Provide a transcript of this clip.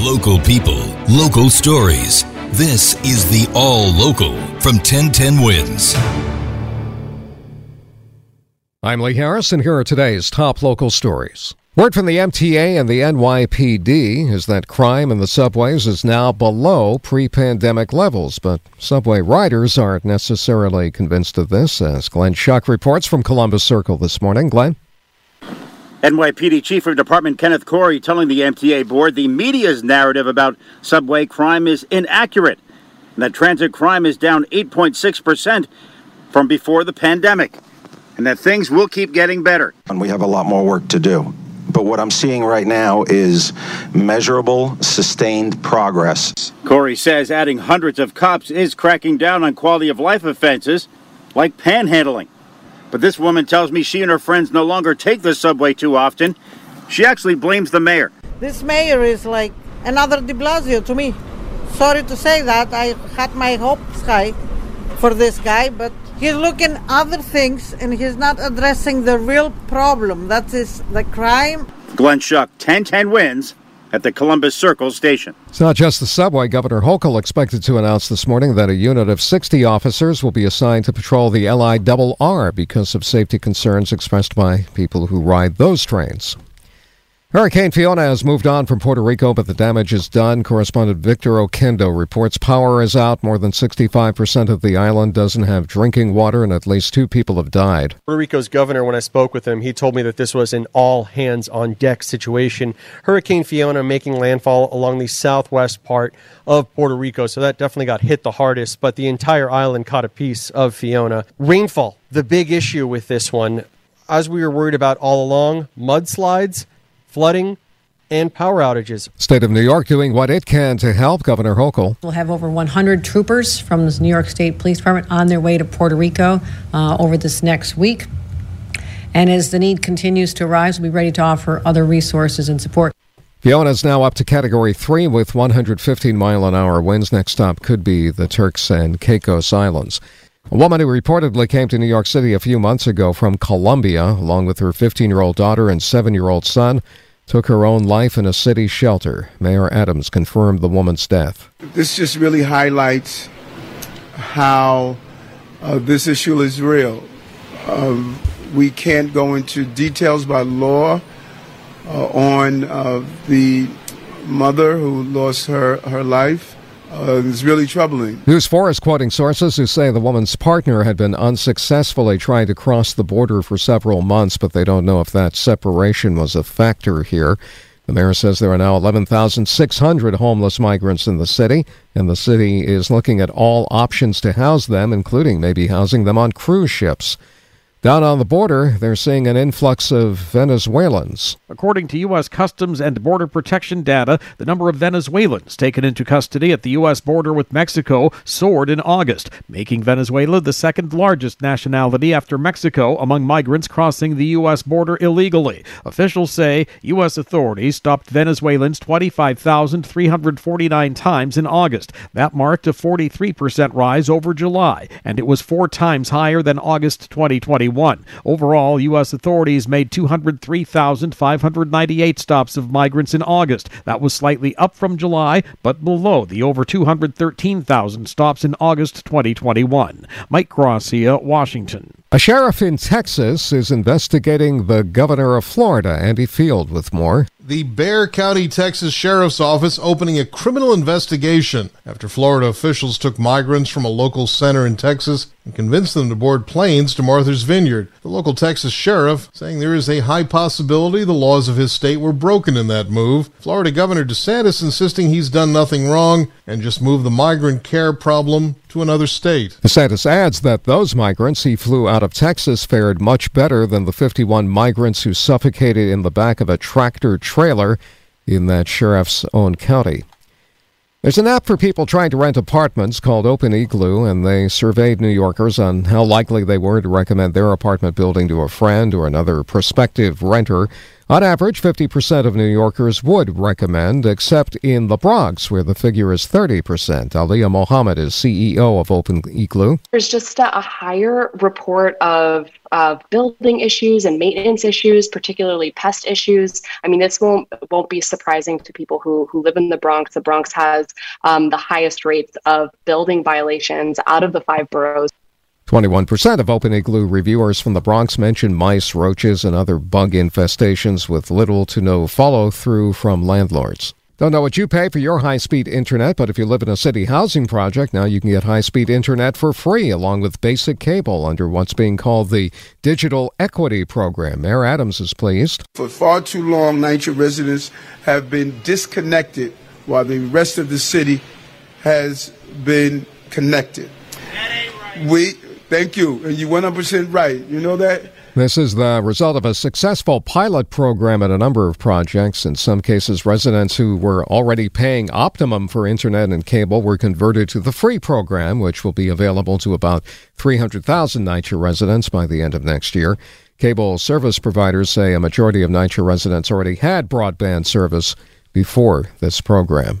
Local people, local stories. This is the All Local from 1010 Wins. I'm Lee Harris, and here are today's top local stories. Word from the MTA and the NYPD is that crime in the subways is now below pre pandemic levels, but subway riders aren't necessarily convinced of this, as Glenn Schuck reports from Columbus Circle this morning. Glenn? NYPD Chief of Department Kenneth Corey telling the MTA board the media's narrative about subway crime is inaccurate and that transit crime is down 8.6% from before the pandemic and that things will keep getting better. And we have a lot more work to do. But what I'm seeing right now is measurable, sustained progress. Corey says adding hundreds of cops is cracking down on quality of life offenses like panhandling. But this woman tells me she and her friends no longer take the subway too often. She actually blames the mayor. This mayor is like another de Blasio to me. Sorry to say that. I had my hopes high for this guy, but he's looking other things and he's not addressing the real problem. That is the crime. Glenn Schuck, 1010 wins at the Columbus Circle station. It's not just the subway. Governor Hochul expected to announce this morning that a unit of 60 officers will be assigned to patrol the LIRR because of safety concerns expressed by people who ride those trains. Hurricane Fiona has moved on from Puerto Rico, but the damage is done. Correspondent Victor Oquendo reports power is out. More than 65% of the island doesn't have drinking water, and at least two people have died. Puerto Rico's governor, when I spoke with him, he told me that this was an all hands on deck situation. Hurricane Fiona making landfall along the southwest part of Puerto Rico, so that definitely got hit the hardest, but the entire island caught a piece of Fiona. Rainfall, the big issue with this one. As we were worried about all along, mudslides flooding, and power outages. State of New York doing what it can to help Governor Hochul. We'll have over 100 troopers from the New York State Police Department on their way to Puerto Rico uh, over this next week. And as the need continues to rise, we'll be ready to offer other resources and support. Fiona is now up to Category 3 with 115 mile an hour winds. Next stop could be the Turks and Caicos Islands. A woman who reportedly came to New York City a few months ago from Colombia, along with her 15 year old daughter and 7 year old son, took her own life in a city shelter. Mayor Adams confirmed the woman's death. This just really highlights how uh, this issue is real. Um, we can't go into details by law uh, on uh, the mother who lost her, her life. Uh, it's really troubling. News 4 is quoting sources who say the woman's partner had been unsuccessfully trying to cross the border for several months, but they don't know if that separation was a factor here. The mayor says there are now 11,600 homeless migrants in the city, and the city is looking at all options to house them, including maybe housing them on cruise ships. Down on the border, they're seeing an influx of Venezuelans. According to U.S. Customs and Border Protection data, the number of Venezuelans taken into custody at the U.S. border with Mexico soared in August, making Venezuela the second largest nationality after Mexico among migrants crossing the U.S. border illegally. Officials say U.S. authorities stopped Venezuelans 25,349 times in August. That marked a 43% rise over July, and it was four times higher than August 2020. Overall, U.S. authorities made 203,598 stops of migrants in August. That was slightly up from July, but below the over 213,000 stops in August 2021. Mike Gracia, Washington. A sheriff in Texas is investigating the governor of Florida, Andy Field, with more the Bexar County, Texas Sheriff's Office opening a criminal investigation after Florida officials took migrants from a local center in Texas and convinced them to board planes to Martha's Vineyard. The local Texas sheriff saying there is a high possibility the laws of his state were broken in that move. Florida Governor DeSantis insisting he's done nothing wrong and just moved the migrant care problem to another state. DeSantis adds that those migrants he flew out of Texas fared much better than the 51 migrants who suffocated in the back of a tractor trailer in that sheriff's own county. There's an app for people trying to rent apartments called Open Igloo, and they surveyed New Yorkers on how likely they were to recommend their apartment building to a friend or another prospective renter. On average, 50% of New Yorkers would recommend, except in the Bronx, where the figure is 30%. Aliyah Mohammed is CEO of Open Igloo. There's just a, higher report of, of building issues and maintenance issues, particularly pest issues. I mean, this won't won't be surprising to people who, who live in the Bronx. The Bronx has um, the highest rates of building violations out of the five boroughs. 21% of Open Igloo reviewers from the Bronx mention mice, roaches, and other bug infestations with little to no follow through from landlords. Don't know what you pay for your high speed internet, but if you live in a city housing project, now you can get high speed internet for free along with basic cable under what's being called the Digital Equity Program. Mayor Adams is pleased. For far too long, NYCHA residents have been disconnected while the rest of the city has been connected. We Thank you. And you're 100% right. You know that? This is the result of a successful pilot program at a number of projects. In some cases, residents who were already paying Optimum for internet and cable were converted to the free program, which will be available to about 300,000 NYCHA residents by the end of next year. Cable service providers say a majority of NYCHA residents already had broadband service before this program.